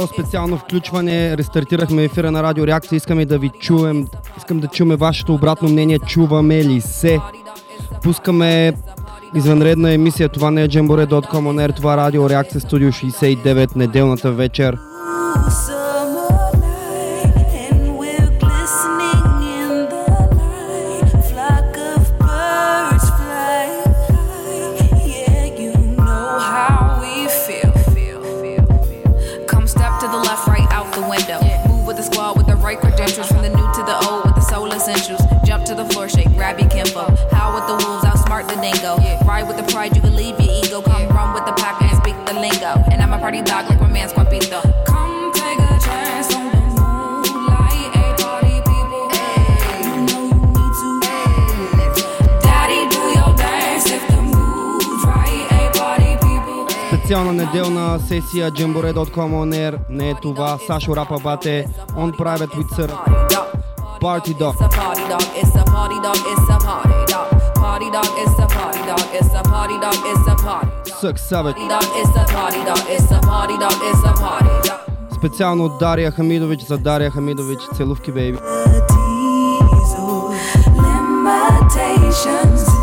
йо, специално включване. Рестартирахме ефира на Радио Реакция. Искаме да ви чуем. Искам да чуме вашето обратно мнение. Чуваме ли се? Пускаме извънредна емисия. Това не е Jamboree.com on air. Това е Радио Реакция Студио 69 неделната вечер. party dog like my man's Guapito. Come take a chance on the moonlight, a party people. Ay, you know you need to. Ay, Daddy, do your dance if the mood's right, a party people. Специална неделна сесия Jamboree.com on air. Не е това. Сашо Рапа Бате on private with Sir. Party dog. It's a party dog, it's a party dog, it's a party dog. Party dog, it's a party dog, it's a party dog, it's a party. Сък Савет. Party dog, it's a party dog, it's a party dog, it's a party dog. Специално от Дария Хамидович за Дария Хамидович. Целувки, бейби. Limitations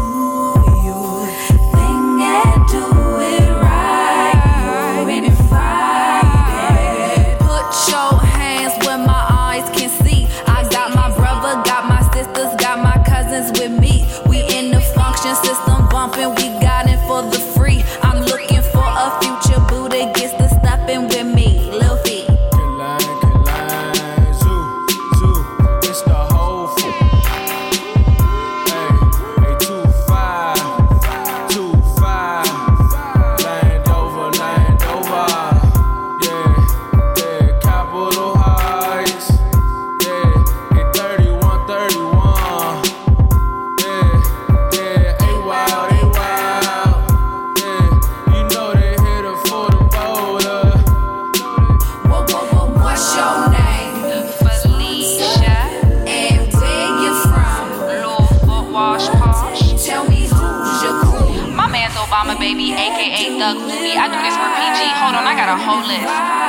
open, we a whole list.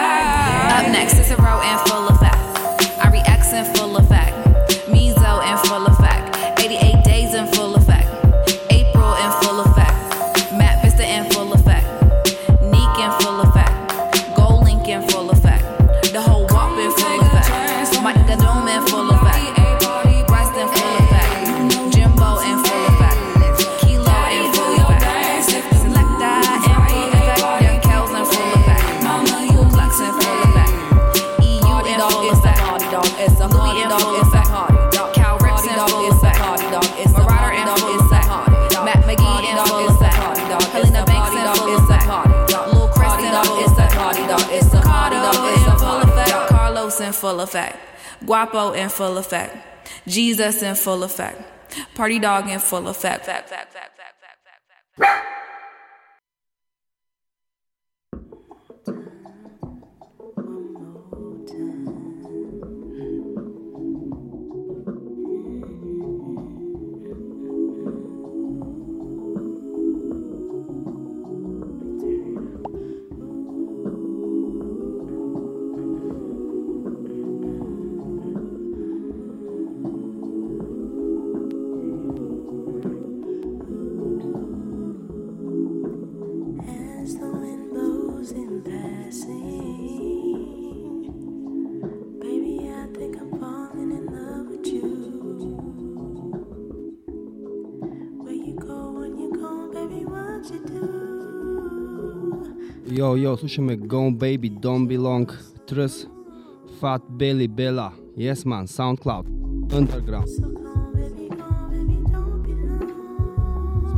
In full effect. Guapo in full effect. Jesus in full effect. Party dog in full effect. Fact, fact, fact, fact, fact, fact, fact. As Йо, йо, слушаме Gone Baby, Don't Belong, Trust, Fat Belly Bella, Yes Man, SoundCloud, Underground, So come, baby, come, baby, don't be long.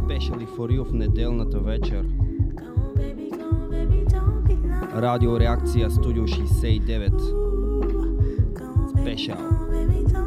Specially for you в неделната вечер. Come, baby, come, baby, don't be long. Радио Реакция, Студио 69, Come, baby, Special.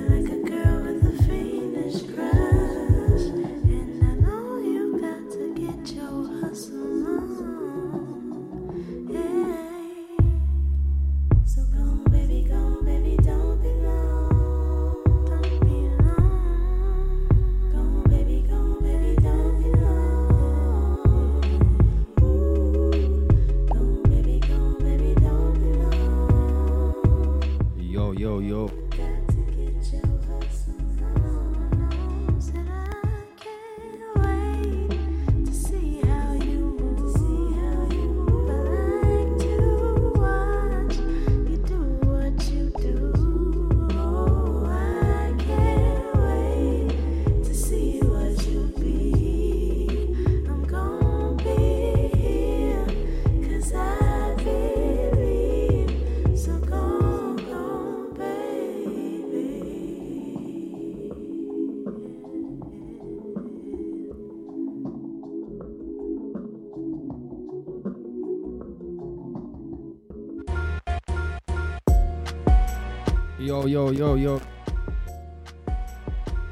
Йо, йо, йо, йо.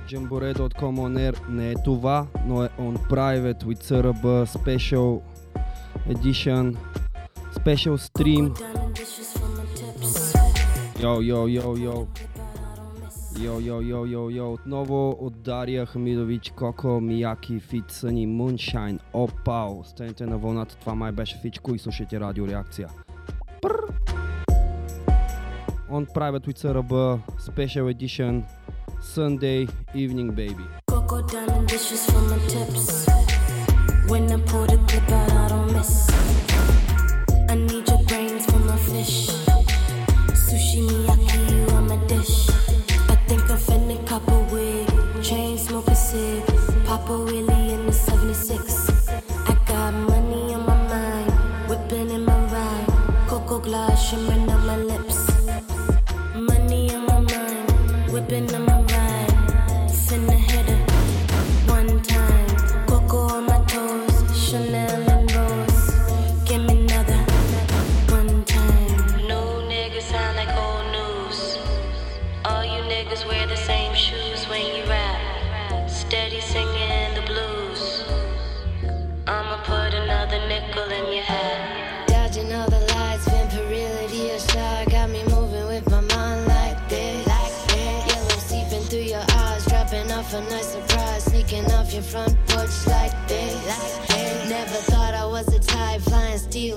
Jamboree.com on air не е това, но е on private with CRB special edition special stream. Йо, йо, йо, йо. Йо, йо, йо, йо, йо. Отново от Дария Хамидович, Коко, Мияки, Фит, Съни, Муншайн, Опал. Станете на вълната, това май беше всичко и слушайте радиореакция. on Private with Cerebel special edition Sunday evening, baby. Coco dishes my tips. When I the clip out, I don't miss.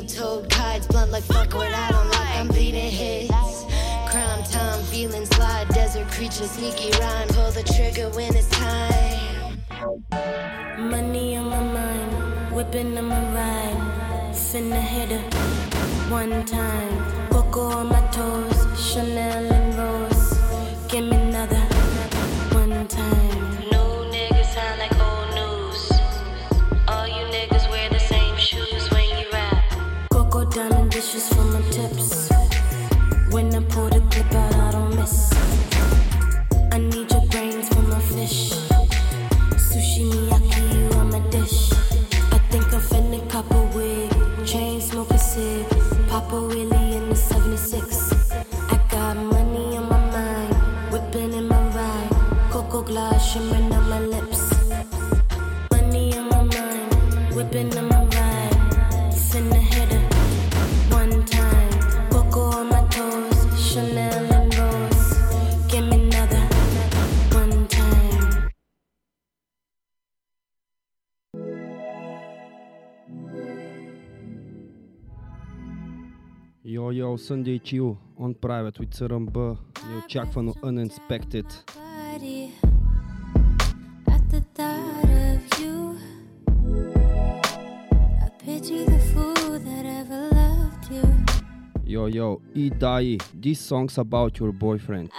steel toed kites, blunt like fuck what I don't like. I'm bleeding hits. Crime time, feeling slide, desert creature, sneaky rhyme. Pull the trigger when it's time. Money on my mind, whipping on my ride. Finna hit her one time. Coco on my toes, Chanel Йо, йо, Sunday Chill on Private with СРМБ. Неочаквано uninspected. Yo, yo, E. Dai, this song's about your boyfriend.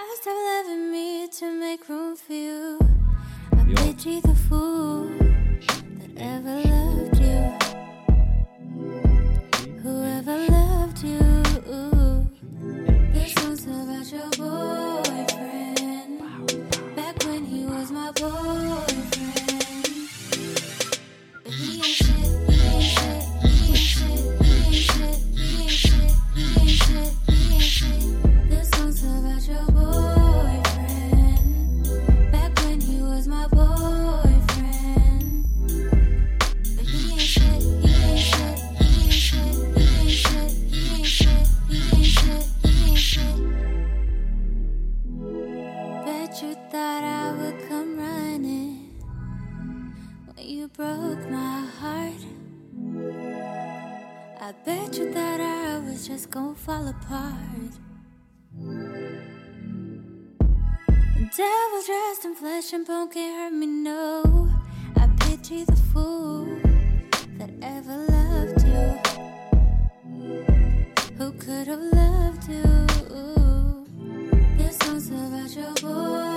you thought I would come running when you broke my heart. I bet you thought I was just gonna fall apart. The devil's dressed in flesh and bone can't hurt me, no. I pity the fool that ever loved you. Who could have loved you? There's songs about your boy.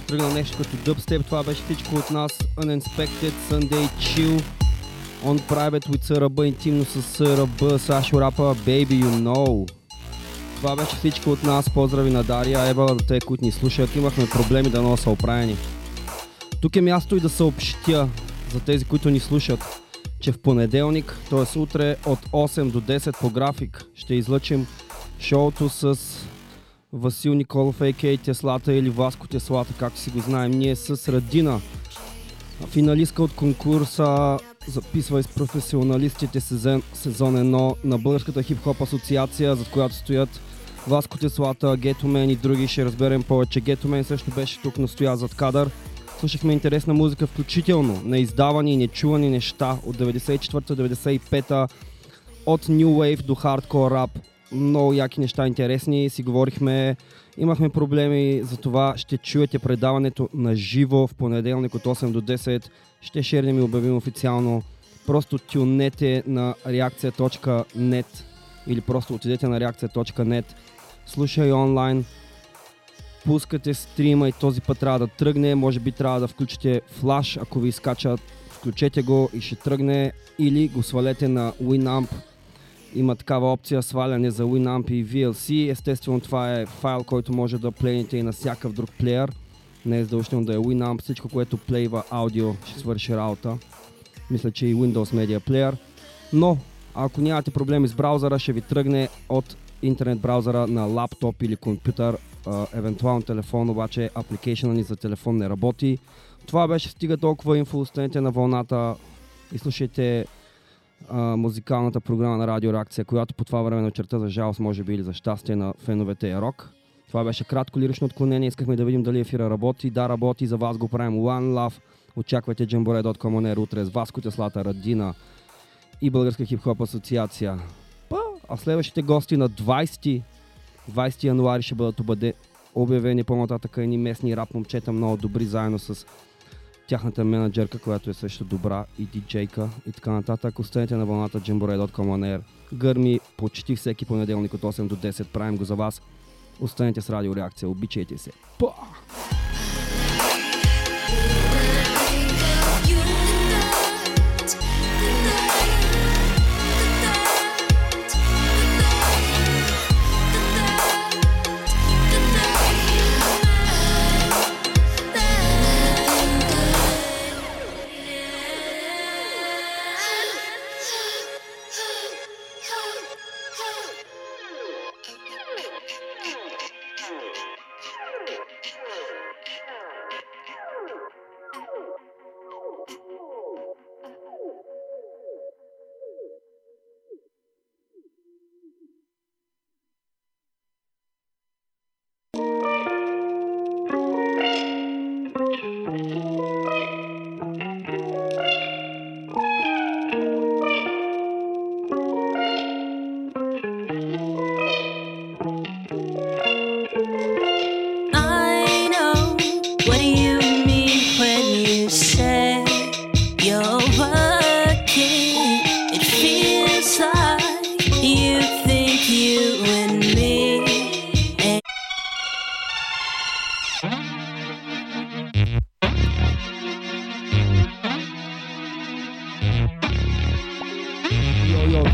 Тръгна нещо като дъбстеп, това беше всичко от нас. Uninspected Sunday Chill. On Private with СРБ, интимно с СРБ, Сашо Рапа, Baby You Know. Това беше всичко от нас. Поздрави на Дария, Ева, на те, които ни слушат. Имахме проблеми да носа оправени. Тук е място и да съобщя за тези, които ни слушат, че в понеделник, т.е. утре от 8 до 10 по график, ще излъчим шоуто с Васил Николов, а.к.а. Теслата или Васко Теслата, както си го знаем. Ние с Радина, финалистка от конкурса Записвай с професионалистите сезон, сезон 1 на Българската хип-хоп асоциация, за която стоят Васко Теслата, Гетомен и други. Ще разберем повече. Гетомен също беше тук, настоя зад кадър. Слушахме интересна музика, включително на издавани и нечувани неща от 94-95 от New Wave до хардкор рап. Много яки неща, интересни. Си говорихме, имахме проблеми, затова ще чуете предаването на живо в понеделник от 8 до 10. Ще шернем и обявим официално. Просто тюнете на реакция.net или просто отидете на реакция.net. Слушай онлайн, пускате стрима и този път трябва да тръгне. Може би трябва да включите флаш, ако ви изкачат. Включете го и ще тръгне или го свалете на Winamp. Има такава опция сваляне за Winamp и VLC. Естествено това е файл, който може да плейнете и на всякакъв друг плеер. Не е задължително да е Winamp. Всичко, което плейва аудио ще свърши работа. Мисля, че и Windows Media Player. Но, ако нямате проблеми с браузъра, ще ви тръгне от интернет браузъра на лаптоп или компютър, евентуално телефон, обаче апликейшена ни за телефон не работи. Това беше стига толкова инфо, останете на вълната и слушайте а, музикалната програма на Радио Реакция, която по това време на черта за жалост, може би или за щастие на феновете е рок. Това беше кратко лирично отклонение, искахме да видим дали ефира работи. Да, работи, за вас го правим One Love. Очаквайте Jamboree.com on air утре с Васко Теслата, Радина и Българска хип-хоп асоциация. Па, а следващите гости на 20, 20 януари ще бъдат обаде, обявени по-нататък едни местни рап момчета, много добри, заедно с тяхната менеджерка, която е също добра и диджейка и така нататък. Останете на вълната Jamboree.com on air. Гърми почти всеки понеделник от 8 до 10. Правим го за вас. Останете с радио реакция. Обичайте се. Па!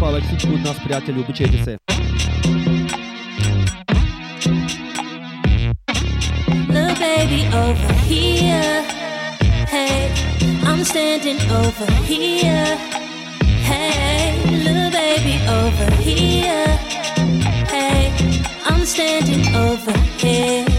Ekipa Aleksić kod nas, prijatelji, ubićete se. Little baby over here, hey, I'm standing over here, hey, little baby over here, hey, I'm standing over here.